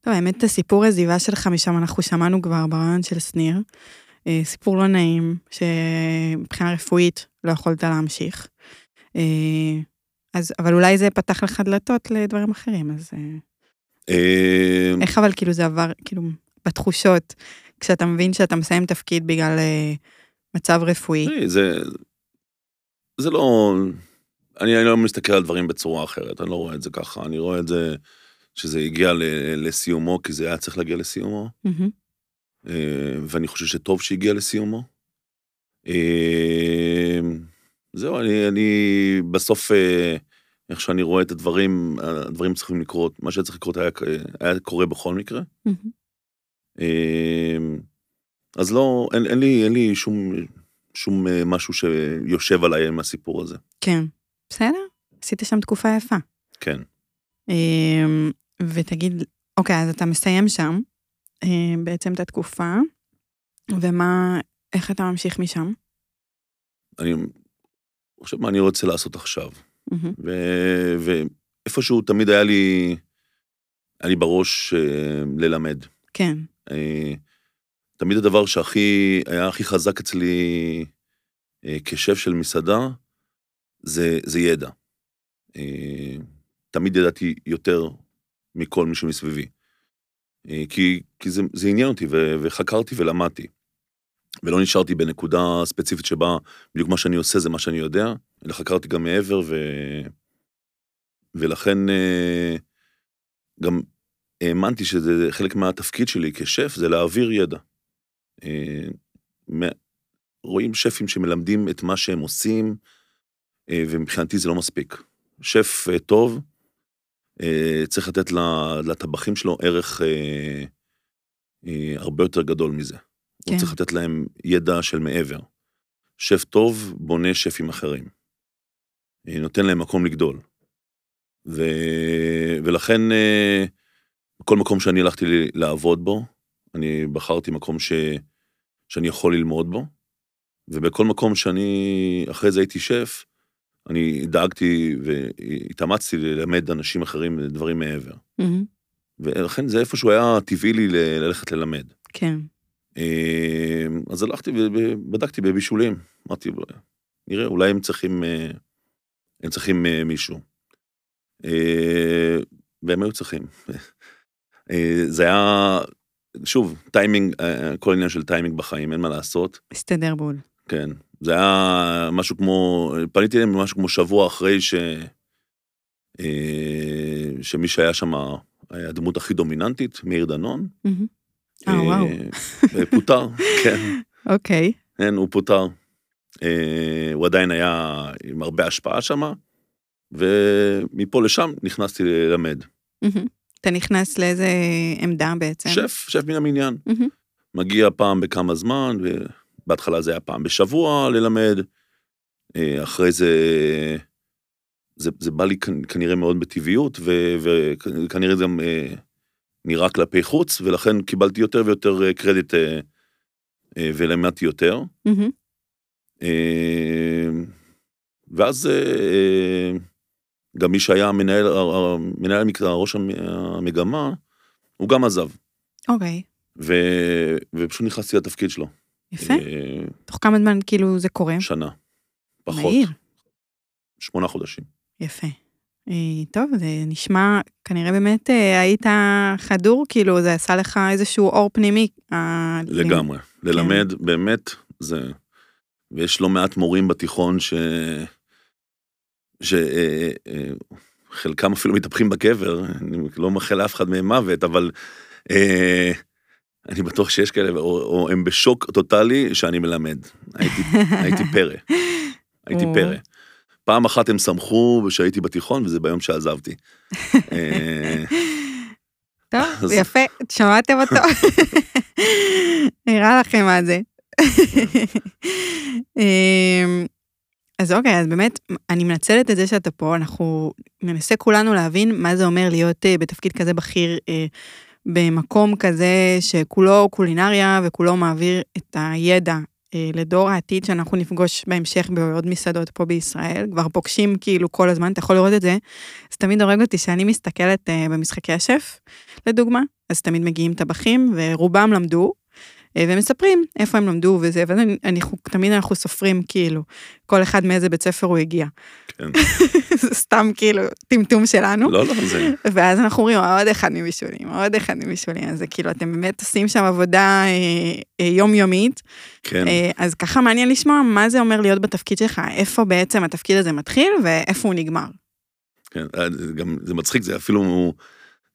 Speaker 1: טוב, האמת, את הסיפור עזיבה שלך משם אנחנו שמענו כבר ברעיון של שניר. אה, סיפור לא נעים, שמבחינה רפואית לא יכולת להמשיך. אה, אז, אבל אולי זה פתח לך דלתות לדברים אחרים, אז אה,
Speaker 2: אה,
Speaker 1: איך אבל כאילו זה עבר, כאילו, בתחושות, כשאתה מבין שאתה מסיים תפקיד בגלל מצב רפואי.
Speaker 2: זה, זה לא... אני, אני לא מסתכל על דברים בצורה אחרת, אני לא רואה את זה ככה, אני רואה את זה שזה הגיע לסיומו, כי זה היה צריך להגיע לסיומו. אה, ואני חושב שטוב שהגיע לסיומו. אה, זהו, אני, אני בסוף, אה, איך שאני רואה את הדברים, הדברים צריכים לקרות, מה שהיה צריך לקרות היה, היה קורה בכל מקרה. אה, אז לא, אין, אין, לי, אין לי שום, שום משהו שיושב עליי עם הסיפור הזה.
Speaker 1: כן. בסדר, עשית שם תקופה יפה.
Speaker 2: כן.
Speaker 1: ותגיד, אוקיי, אז אתה מסיים שם אה, בעצם את התקופה, ומה, איך אתה ממשיך משם?
Speaker 2: אני חושב מה אני רוצה לעשות עכשיו. ו- ואיפשהו תמיד היה לי, היה לי בראש אה, ללמד.
Speaker 1: כן,
Speaker 2: אה, תמיד הדבר שהכי, היה הכי חזק אצלי אה, כשף של מסעדה, זה, זה ידע. אה, תמיד ידעתי יותר מכל מי שמסביבי. אה, כי, כי זה, זה עניין אותי, ו, וחקרתי ולמדתי. ולא נשארתי בנקודה ספציפית שבה בדיוק מה שאני עושה זה מה שאני יודע, אלא חקרתי גם מעבר, ו... ולכן אה, גם האמנתי שזה חלק מהתפקיד שלי כשף, זה להעביר ידע. אה, רואים שפים שמלמדים את מה שהם עושים, ומבחינתי זה לא מספיק. שף טוב, צריך לתת לטבחים שלו ערך אה, אה, הרבה יותר גדול מזה.
Speaker 1: כן.
Speaker 2: הוא צריך לתת להם ידע של מעבר. שף טוב בונה שפים אחרים. אה, נותן להם מקום לגדול. ו... ולכן, אה, בכל מקום שאני הלכתי לעבוד בו, אני בחרתי מקום ש... שאני יכול ללמוד בו, ובכל מקום שאני, אחרי זה הייתי שף, אני דאגתי והתאמצתי ללמד אנשים אחרים דברים מעבר.
Speaker 1: מהמם.
Speaker 2: ולכן זה איפשהו היה טבעי לי ללכת ללמד.
Speaker 1: כן,
Speaker 2: אה, אז הלכתי ובדקתי בבישולים. אמרתי, נראה, אולי הם צריכים, אה, הם צריכים אה, מישהו. אה, והם היו צריכים. זה היה, שוב, טיימינג, כל עניין של טיימינג בחיים, אין מה לעשות.
Speaker 1: הסתדר בול.
Speaker 2: כן. זה היה משהו כמו, פניתי אליהם משהו כמו שבוע אחרי ש... אה, שמי שהיה שם היה הדמות הכי דומיננטית, מאיר דנון.
Speaker 1: מהמם. אה, וואו.
Speaker 2: אה, פוטר, כן.
Speaker 1: אוקיי.
Speaker 2: כן, הוא פוטר. אה, הוא עדיין היה עם הרבה השפעה שם, ומפה לשם נכנסתי ללמד.
Speaker 1: אתה נכנס לאיזה עמדה בעצם?
Speaker 2: שף, שף מן המניין. מגיע פעם בכמה זמן, ובהתחלה זה היה פעם בשבוע ללמד, אה, אחרי זה, זה, זה בא לי כנ- כנראה מאוד בטבעיות, ו- וכנראה זה גם אה, נראה כלפי חוץ, ולכן קיבלתי יותר ויותר אה, קרדיט ולמדתי יותר. אה, ואז גם מי שהיה מנהל, מנהל המקצוע, ראש המ- המגמה, הוא גם עזב,
Speaker 1: אוקיי.
Speaker 2: ו, ופשוט נכנסתי לתפקיד שלו.
Speaker 1: יפה.
Speaker 2: אה,
Speaker 1: תוך כמה זמן כאילו זה קורה?
Speaker 2: שנה. פחות.
Speaker 1: מהיר.
Speaker 2: שמונה חודשים.
Speaker 1: יפה. אה, טוב, זה נשמע, כנראה באמת אה, היית חדור, כאילו זה עשה לך איזשהו אור פנימי.
Speaker 2: לגמרי.
Speaker 1: כן.
Speaker 2: ללמד, באמת, זה... ויש לא מעט מורים בתיכון ש... שחלקם אפילו מתהפכים בקבר, אני לא מאחל לאף אחד מהם מוות, אבל אני בטוח שיש כאלה, או, או הם בשוק טוטאלי שאני מלמד. הייתי, הייתי פרא, הייתי
Speaker 1: או.
Speaker 2: פרא. פעם אחת הם שמחו שהייתי בתיכון, וזה ביום שעזבתי. אה,
Speaker 1: טוב,
Speaker 2: אז-
Speaker 1: יפה, שמעתם אותו? נראה לכם מה זה. אמ, אז אוקיי, אז באמת, אני מנצלת את זה שאתה פה, אנחנו ננסה כולנו להבין מה זה אומר להיות אה, בתפקיד כזה בכיר, אה, במקום כזה שכולו קולינריה וכולו מעביר את הידע אה, לדור העתיד שאנחנו נפגוש בהמשך בעוד מסעדות פה בישראל, כבר פוגשים כאילו כל הזמן, אתה יכול לראות את זה. אז תמיד הורג אותי שאני מסתכלת אה, במשחקי השף, לדוגמה, אז תמיד מגיעים טבחים, ורובם למדו, ומספרים איפה הם למדו וזה, ואז אני, אני, תמיד אנחנו סופרים כאילו, כל אחד מאיזה בית ספר הוא הגיע.
Speaker 2: כן.
Speaker 1: זה סתם כאילו טמטום שלנו.
Speaker 2: לא, לא, זה...
Speaker 1: ואז אנחנו אומרים, עוד אחד מבישולים, עוד אחד מבישולים, אז זה כאילו, אתם באמת עושים שם עבודה אה, אה, יומיומית.
Speaker 2: כן.
Speaker 1: אה, אז ככה מעניין לשמוע מה זה אומר להיות בתפקיד שלך, איפה בעצם התפקיד הזה מתחיל ואיפה הוא נגמר.
Speaker 2: כן, אה, גם, זה מצחיק, זה אפילו,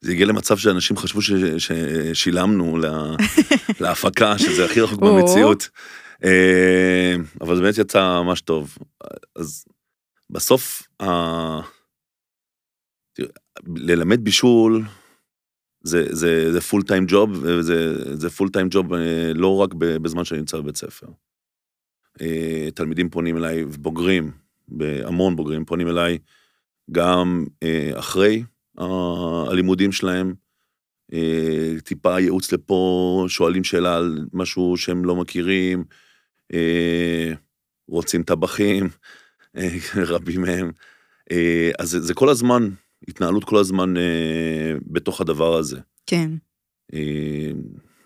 Speaker 2: זה הגיע למצב שאנשים חשבו ש, ששילמנו לה, להפקה, שזה הכי רחוק
Speaker 1: או.
Speaker 2: במציאות. אה, אבל זה באמת יצא ממש טוב. אז בסוף, ה- ללמד בישול, זה, זה, זה full time job, וזה זה full time job לא רק בזמן שאני נמצא בבית ספר. אה, תלמידים פונים אליי, בוגרים, המון בוגרים פונים אליי, גם אה, אחרי הלימודים שלהם, אה, טיפה ייעוץ לפה, שואלים שאלה על משהו שהם לא מכירים, אה, רוצים טבחים, אה, רבים מהם. אז זה, זה כל הזמן, התנהלות כל הזמן בתוך הדבר הזה.
Speaker 1: כן,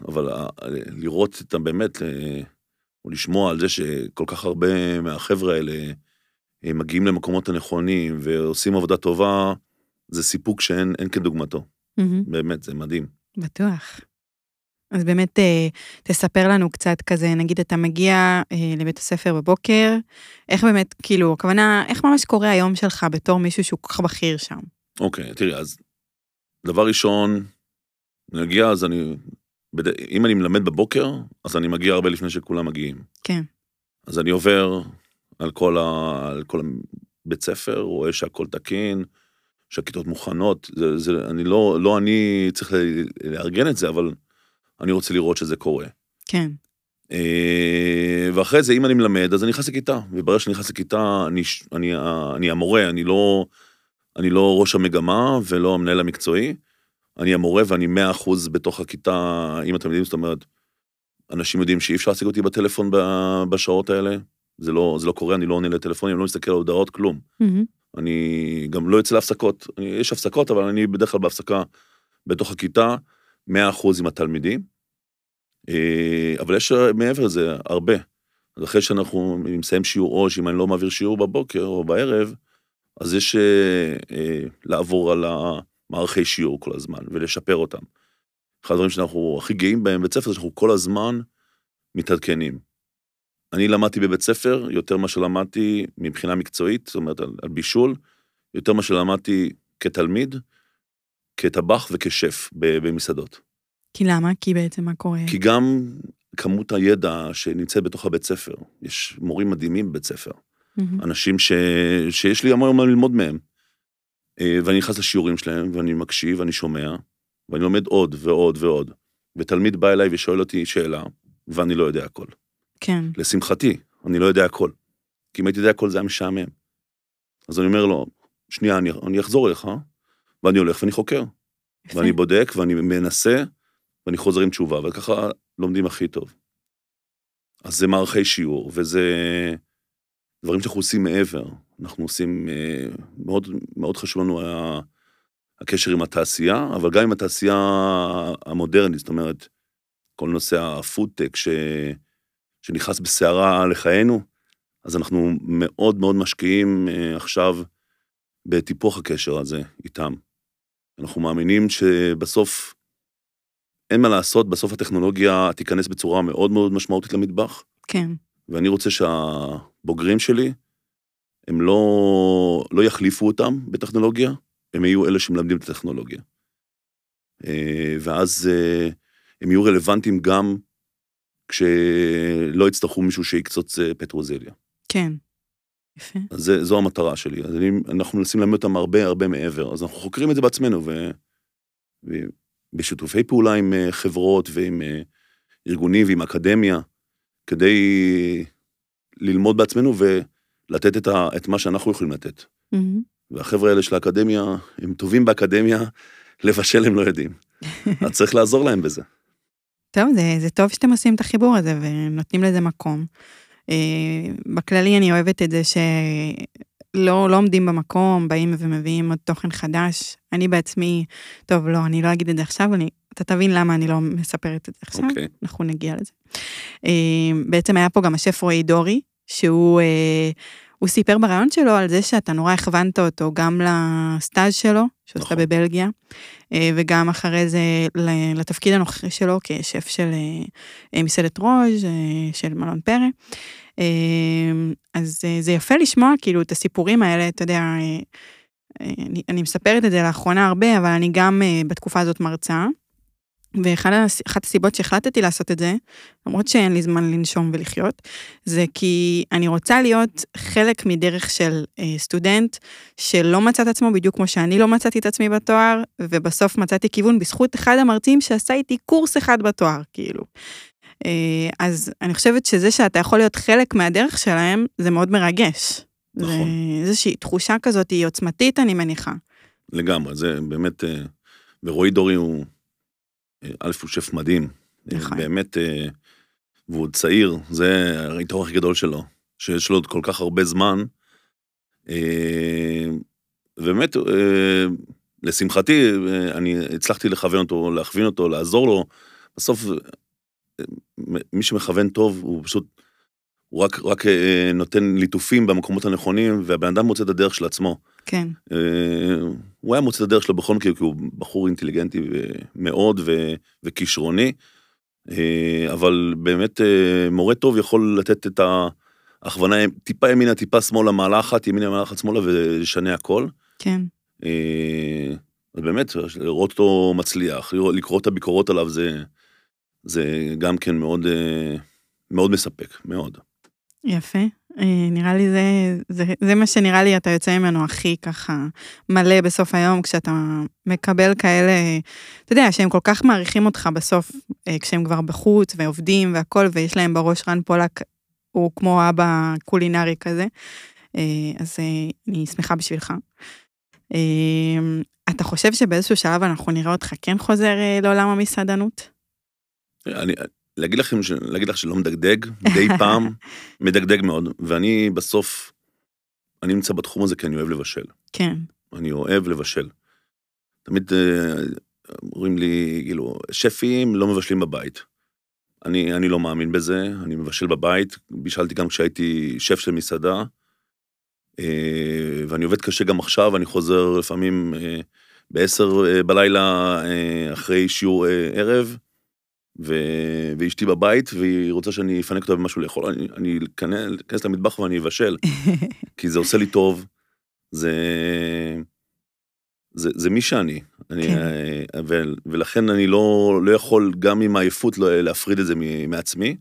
Speaker 2: אבל לראות את הבאמת, אה, או לשמוע על זה שכל כך הרבה מהחבר'ה האלה מגיעים למקומות הנכונים ועושים עבודה טובה, זה סיפוק שאין אין כדוגמתו.
Speaker 1: מהמם.
Speaker 2: באמת, זה מדהים.
Speaker 1: בטוח. אז באמת אה, תספר לנו קצת כזה, נגיד אתה מגיע אה, לבית הספר בבוקר, איך באמת, כאילו, הכוונה, איך ממש קורה היום שלך בתור מישהו שהוא כל כך בכיר שם?
Speaker 2: אוקיי, תראי, אז דבר ראשון, אני מגיע, אז אני... בד... אם אני מלמד בבוקר, אז אני מגיע הרבה לפני שכולם מגיעים.
Speaker 1: כן.
Speaker 2: אז אני עובר על כל, ה... על כל הבית ספר, רואה שהכל תקין, שהכיתות מוכנות. זה, זה, אני לא, לא אני צריך לארגן את זה, אבל אני רוצה לראות שזה קורה.
Speaker 1: כן.
Speaker 2: אה, ואחרי זה, אם אני מלמד, אז אני נכנס לכיתה. וברגע שאני נכנס לכיתה, אני, אני, אני המורה, אני לא, אני לא ראש המגמה ולא המנהל המקצועי. אני המורה ואני מאה אחוז בתוך הכיתה עם התלמידים, זאת אומרת, אנשים יודעים שאי אפשר להשיג אותי בטלפון בשעות האלה. זה לא, זה לא קורה, אני לא עונה לטלפונים, לא מסתכל על הודעות, כלום.
Speaker 1: מהמם. אני
Speaker 2: גם לא יוצא להפסקות. יש הפסקות, אבל אני בדרך כלל בהפסקה בתוך הכיתה, 100% עם התלמידים. אה, אבל יש אה, מעבר לזה הרבה. אז אחרי שאנחנו מסיים שיעור, או שאם אני לא מעביר שיעור בבוקר או בערב, אז יש אה, לעבור על המערכי שיעור כל הזמן ולשפר אותם. אחד הדברים שאנחנו הכי גאים בהם בבית ספר זה שאנחנו כל הזמן מתעדכנים. אני למדתי בבית ספר יותר ממה שלמדתי מבחינה מקצועית, זאת אומרת, על, על בישול, יותר ממה שלמדתי כתלמיד, כטבח וכשף במסעדות.
Speaker 1: כי למה? כי בעצם מה קורה?
Speaker 2: כי גם כמות הידע שנמצאת בתוך הבית ספר, יש מורים מדהימים בבית ספר.
Speaker 1: מהמם.
Speaker 2: אנשים ש... שיש לי המון מה ללמוד מהם. אה, ואני נכנס לשיעורים שלהם, ואני מקשיב, ואני שומע, ואני לומד עוד ועוד ועוד. ותלמיד בא אליי ושואל אותי שאלה, ואני לא יודע הכל.
Speaker 1: כן,
Speaker 2: לשמחתי, אני לא יודע הכל. כי אם הייתי יודע הכל זה היה משעמם. אז אני אומר לו, שנייה, אני, אני אחזור אליך, ואני הולך ואני חוקר.
Speaker 1: יפה.
Speaker 2: ואני בודק, ואני מנסה, ואני חוזר עם תשובה, וככה לומדים הכי טוב. אז זה מערכי שיעור, וזה דברים שאנחנו עושים מעבר. אנחנו עושים, אה, מאוד, מאוד חשוב לנו ה- הקשר עם התעשייה, אבל גם עם התעשייה המודרנית, זאת אומרת, כל נושא הפודטק ש... שנכנס בסערה לחיינו, אז אנחנו מאוד מאוד משקיעים אה, עכשיו בטיפוח הקשר הזה איתם. אנחנו מאמינים שבסוף אין מה לעשות, בסוף הטכנולוגיה תיכנס בצורה מאוד מאוד משמעותית למטבח,
Speaker 1: כן,
Speaker 2: ואני רוצה שהבוגרים שלי, הם לא, לא יחליפו אותם בטכנולוגיה, הם יהיו אלה שמלמדים את הטכנולוגיה. אה, ואז אה, הם יהיו רלוונטיים גם כשלא יצטרכו מישהו שיקצוץ אה, פטרוזיליה.
Speaker 1: כן. יפה.
Speaker 2: אז זה, זו המטרה שלי. אז אני, אנחנו מנסים ללמד אותם הרבה הרבה מעבר. אז אנחנו חוקרים את זה בעצמנו, ו, ובשיתופי פעולה עם אה, חברות ועם אה, ארגונים ועם אקדמיה, כדי ללמוד בעצמנו ולתת את, ה, את מה שאנחנו יכולים לתת.
Speaker 1: מהמם.
Speaker 2: והחבר'ה האלה של האקדמיה, הם טובים באקדמיה, לבשל הם לא יודעים. אז צריך לעזור להם בזה.
Speaker 1: טוב, זה, זה טוב שאתם עושים את החיבור הזה ונותנים לזה מקום. אה, בכללי אני אוהבת את זה שלא לא עומדים במקום, באים ומביאים עוד תוכן חדש. אני בעצמי, טוב, לא, אני לא אגיד את זה עכשיו, אני, אתה תבין למה אני לא מספרת את זה עכשיו,
Speaker 2: אוקיי.
Speaker 1: אנחנו נגיע לזה. אה, בעצם היה פה גם השף רועי דורי, שהוא אה, הוא סיפר ברעיון שלו על זה שאתה נורא הכוונת אותו גם לסטאז' שלו, שהוא עשה
Speaker 2: נכון.
Speaker 1: בבלגיה, אה, וגם אחרי זה לתפקיד הנוכחי שלו כשף של אה, אה, מסעדת רוז' של מלון פרא. אז זה יפה לשמוע כאילו את הסיפורים האלה, אתה יודע, אני, אני מספרת את זה לאחרונה הרבה, אבל אני גם בתקופה הזאת מרצה. ואחת הס- אחת הסיבות שהחלטתי לעשות את זה, למרות שאין לי זמן לנשום ולחיות, זה כי אני רוצה להיות חלק מדרך של אה, סטודנט שלא מצא את עצמו בדיוק כמו שאני לא מצאתי את עצמי בתואר, ובסוף מצאתי כיוון בזכות אחד המרצים שעשה איתי קורס אחד בתואר, כאילו. אה, אז אני חושבת שזה שאתה יכול להיות חלק מהדרך שלהם, זה מאוד מרגש.
Speaker 2: נכון.
Speaker 1: זה איזושהי תחושה כזאת, היא עוצמתית, אני מניחה.
Speaker 2: לגמרי, זה באמת, אה, ורועי דורי הוא, א', הוא שף מדהים. אה,
Speaker 1: נכון.
Speaker 2: באמת, אה, והוא עוד צעיר, זה היתרון הכי גדול שלו, שיש לו עוד כל כך הרבה זמן. אה, ובאמת, אה, לשמחתי, אני הצלחתי לכוון אותו, להכווין אותו, לעזור לו. בסוף, מי שמכוון טוב, הוא פשוט, הוא רק, רק נותן ליטופים במקומות הנכונים, והבן אדם מוצא את הדרך של עצמו.
Speaker 1: כן,
Speaker 2: אה, הוא היה מוצא את הדרך שלו בכל מקרה, כי הוא בחור אינטליגנטי מאוד ו- וכישרוני, אה, אבל באמת אה, מורה טוב יכול לתת את ההכוונה טיפה ימינה, טיפה שמאלה, מעלה אחת, ימינה, מעלה אחת שמאלה, ולשנה הכל.
Speaker 1: כן,
Speaker 2: אז באמת, לראות אותו מצליח, לקרוא את הביקורות עליו, זה, זה גם כן מאוד, מאוד מספק, מאוד.
Speaker 1: יפה. אה, נראה לי זה, זה, זה מה שנראה לי אתה יוצא ממנו הכי ככה מלא בסוף היום, כשאתה מקבל כאלה, אתה יודע, שהם כל כך מעריכים אותך בסוף, אה, כשהם כבר בחוץ ועובדים והכל, ויש להם בראש רן פולק, הוא כמו אבא קולינרי כזה. אה, אז אני שמחה בשבילך. אתה חושב שבאיזשהו שלב אנחנו נראה אותך כן חוזר לעולם המסעדנות?
Speaker 2: אני, להגיד לכם, ש- להגיד לך שלא מדגדג, מדי פעם מדגדג מאוד, ואני בסוף, אני נמצא בתחום הזה כי אני אוהב לבשל.
Speaker 1: כן,
Speaker 2: אני אוהב לבשל. תמיד אה, אומרים לי, כאילו, שפים לא מבשלים בבית. אני, אני לא מאמין בזה, אני מבשל בבית, בישלתי גם כשהייתי שף של מסעדה, אה, ואני עובד קשה גם עכשיו, אני חוזר לפעמים אה, בעשר בלילה אחרי שיעור ערב, ו- ואשתי בבית, והיא רוצה שאני אפנק אותה במשהו לאכול, אני, אני אכנס למטבח ואני אבשל, כי זה עושה לי טוב, זה, זה, זה מי שאני. אני,
Speaker 1: כן.
Speaker 2: ו, ולכן אני לא, לא יכול, גם עם העייפות, לא, להפריד את זה מ- מעצמי.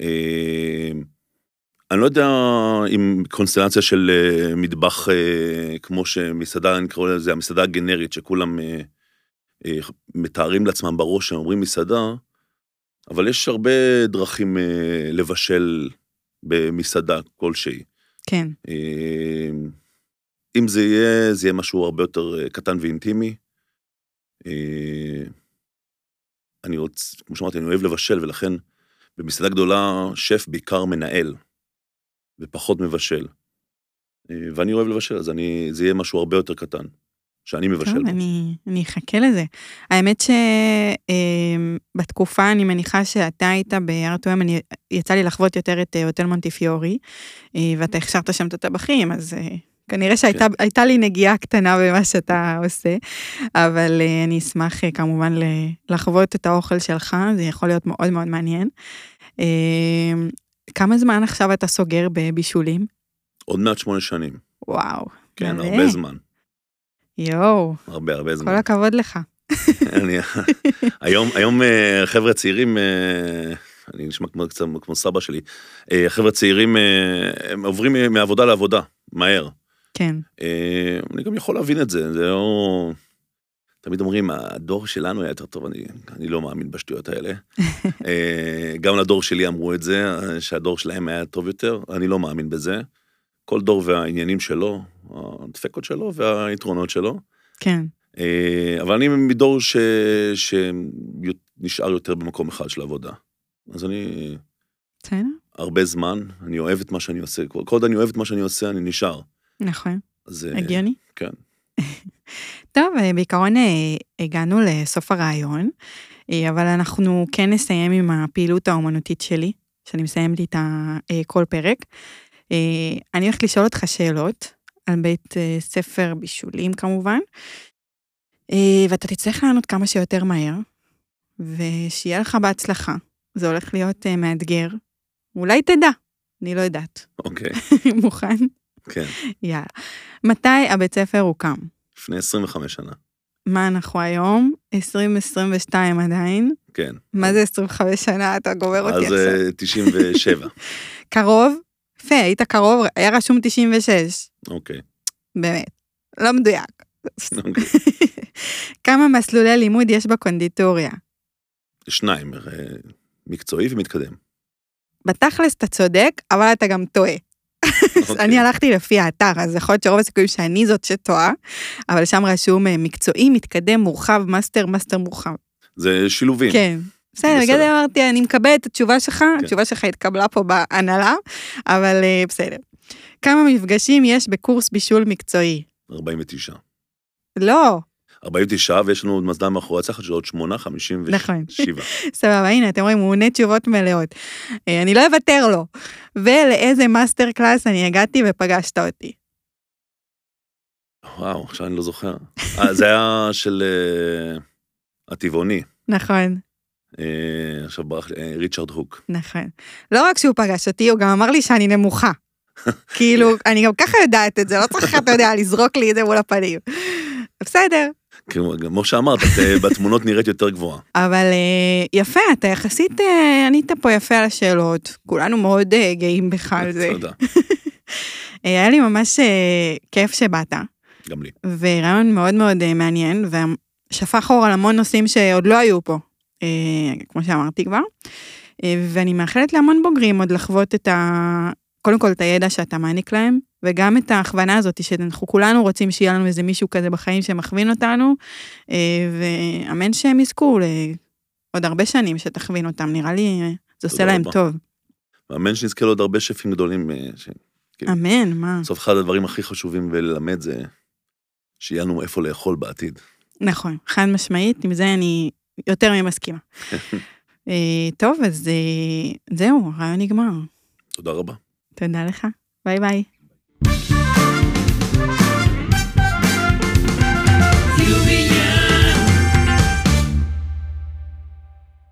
Speaker 2: אה, אני לא יודע אם קונסטלציה של אה, מטבח אה, כמו שמסעדה, אני קורא לזה המסעדה הגנרית, שכולם אה, אה, מתארים לעצמם בראש שהם אומרים מסעדה, אבל יש הרבה דרכים אה, לבשל במסעדה כלשהי.
Speaker 1: כן,
Speaker 2: אה, אם זה יהיה, זה יהיה משהו הרבה יותר אה, קטן ואינטימי. אה, אני רוצה, כמו שאמרתי, אני אוהב לבשל, ולכן במסעדה גדולה, שף בעיקר מנהל, ופחות מבשל. אה, ואני אוהב לבשל, אז אני, זה יהיה משהו הרבה יותר קטן, שאני מבשל
Speaker 1: טוב,
Speaker 2: בו.
Speaker 1: אני, אני אחכה לזה. האמת שבתקופה, אני מניחה שאתה היית בארטואם, אני, יצא לי לחוות יותר את אה, הוטל מונטיפיורי, אה, ואתה הכשרת שם את הטבחים, אז אה, כנראה שהייתה
Speaker 2: כן.
Speaker 1: לי נגיעה קטנה במה שאתה עושה, אבל אני אשמח כמובן לחוות את האוכל שלך, זה יכול להיות מאוד מאוד מעניין. אה, כמה זמן עכשיו אתה סוגר בבישולים?
Speaker 2: עוד מעט שמונה שנים.
Speaker 1: וואו.
Speaker 2: כן,
Speaker 1: מלא.
Speaker 2: הרבה זמן.
Speaker 1: יואו,
Speaker 2: הרבה, הרבה
Speaker 1: כל
Speaker 2: זמן.
Speaker 1: הכבוד לך.
Speaker 2: אני, היום, היום אה, חבר'ה צעירים, אה, אני נשמע כמו, קצת כמו סבא שלי, אה, חבר'ה צעירים, הם עוברים מעבודה לעבודה, מהר.
Speaker 1: כן,
Speaker 2: אני גם יכול להבין את זה, זה לא... תמיד אומרים, הדור שלנו היה יותר טוב, אני, אני לא מאמין בשטויות האלה. גם לדור שלי אמרו את זה, שהדור שלהם היה טוב יותר, אני לא מאמין בזה. כל דור והעניינים שלו, הדפקות שלו והיתרונות שלו.
Speaker 1: כן.
Speaker 2: אה, אבל אני מדור ש... שנשאר יותר במקום אחד של עבודה. אז אני
Speaker 1: בסדר,
Speaker 2: הרבה זמן, אני אוהב את מה שאני עושה. כל עוד אני אוהב את מה שאני עושה, אני נשאר.
Speaker 1: נכון,
Speaker 2: אז... אה,
Speaker 1: הגיוני.
Speaker 2: כן.
Speaker 1: טוב, אה, בעיקרון הגענו לסוף הרעיון, אבל אנחנו כן נסיים עם הפעילות האומנותית שלי, שאני מסיימת איתה כל פרק. אה, אני הולכת לשאול אותך שאלות על בית אה, ספר בישולים כמובן, אה, ואתה תצטרך לענות כמה שיותר מהר, ושיהיה לך בהצלחה. זה הולך להיות מאתגר. אולי תדע, אני לא יודעת.
Speaker 2: אוקיי,
Speaker 1: מוכן?
Speaker 2: כן.
Speaker 1: יאללה. מתי הבית ספר הוקם?
Speaker 2: לפני 25 שנה.
Speaker 1: מה אנחנו היום? 2022 עדיין.
Speaker 2: כן.
Speaker 1: מה זה 25 שנה? אתה גומר אותי
Speaker 2: אז
Speaker 1: עכשיו.
Speaker 2: אה, 97.
Speaker 1: קרוב? יפה, היית קרוב, היה רשום 96.
Speaker 2: אוקיי.
Speaker 1: באמת. לא מדויק.
Speaker 2: אוקיי.
Speaker 1: כמה מסלולי לימוד יש בקונדיטוריה?
Speaker 2: שניים, אה, מקצועי ומתקדם.
Speaker 1: בתכלס אתה צודק, אבל אתה גם טועה.
Speaker 2: אוקיי.
Speaker 1: אני הלכתי לפי האתר, אז יכול להיות שרוב הסיכויים שאני זאת שטועה, אבל שם רשום אה, מקצועי, מתקדם, מורחב, מאסטר, מאסטר מורחב.
Speaker 2: זה שילובים.
Speaker 1: כן. בסדר. בגלל זה אמרתי, אני מקבלת את התשובה שלך,
Speaker 2: כן.
Speaker 1: התשובה שלך התקבלה פה בהנהלה, אבל אה, בסדר. כמה מפגשים יש בקורס בישול מקצועי?
Speaker 2: 49.
Speaker 1: לא,
Speaker 2: 49, ויש לנו עוד מדע מאחורי הצלחת של עוד 8, 57.
Speaker 1: נכון. סבבה, הנה, אתם רואים, הוא עונה תשובות מלאות. אה, אני לא אוותר לו. ולאיזה master class אני הגעתי ופגשת אותי.
Speaker 2: וואו, עכשיו אני לא זוכר. אה, זה היה של אה, הטבעוני.
Speaker 1: נכון,
Speaker 2: עכשיו ברח לי, אה, ריצ'רד הוק.
Speaker 1: נכון. לא רק שהוא פגש אותי, הוא גם אמר לי שאני נמוכה. כאילו, אני גם ככה יודעת את זה, לא צריך, אתה יודע, לזרוק לי את זה מול הפנים. בסדר,
Speaker 2: כמו שאמרת, את אה, בתמונות נראית יותר גבוהה.
Speaker 1: אבל אה, יפה, אתה יחסית אה, ענית פה יפה על השאלות, כולנו מאוד אה, גאים בך על זה.
Speaker 2: תודה,
Speaker 1: אה, היה לי ממש אה, כיף שבאת,
Speaker 2: גם לי.
Speaker 1: ורעיון מאוד מאוד אה, מעניין, ושפך אור על המון נושאים שעוד לא היו פה, אה, כמו שאמרתי כבר. אה, ואני מאחלת להמון בוגרים עוד לחוות את ה... קודם כל את הידע שאתה מעניק להם, וגם את ההכוונה הזאת שאנחנו כולנו רוצים שיהיה לנו איזה מישהו כזה בחיים שמכווין אותנו, אה, ואמן שהם יזכו לעוד הרבה שנים שתכווין אותם, נראה לי אה, זה עושה להם
Speaker 2: רבה.
Speaker 1: טוב.
Speaker 2: מאמן שנזכה לעוד הרבה שפים גדולים. אה, ש- כן.
Speaker 1: אמן, מה?
Speaker 2: בסוף אחד הדברים הכי חשובים בללמד זה שיהיה לנו איפה לאכול בעתיד.
Speaker 1: נכון, חד משמעית, עם זה אני יותר ממסכימה. אה, טוב, אז אה, זהו, הרעיון נגמר.
Speaker 2: תודה רבה.
Speaker 1: תודה לך. ביי ביי. You be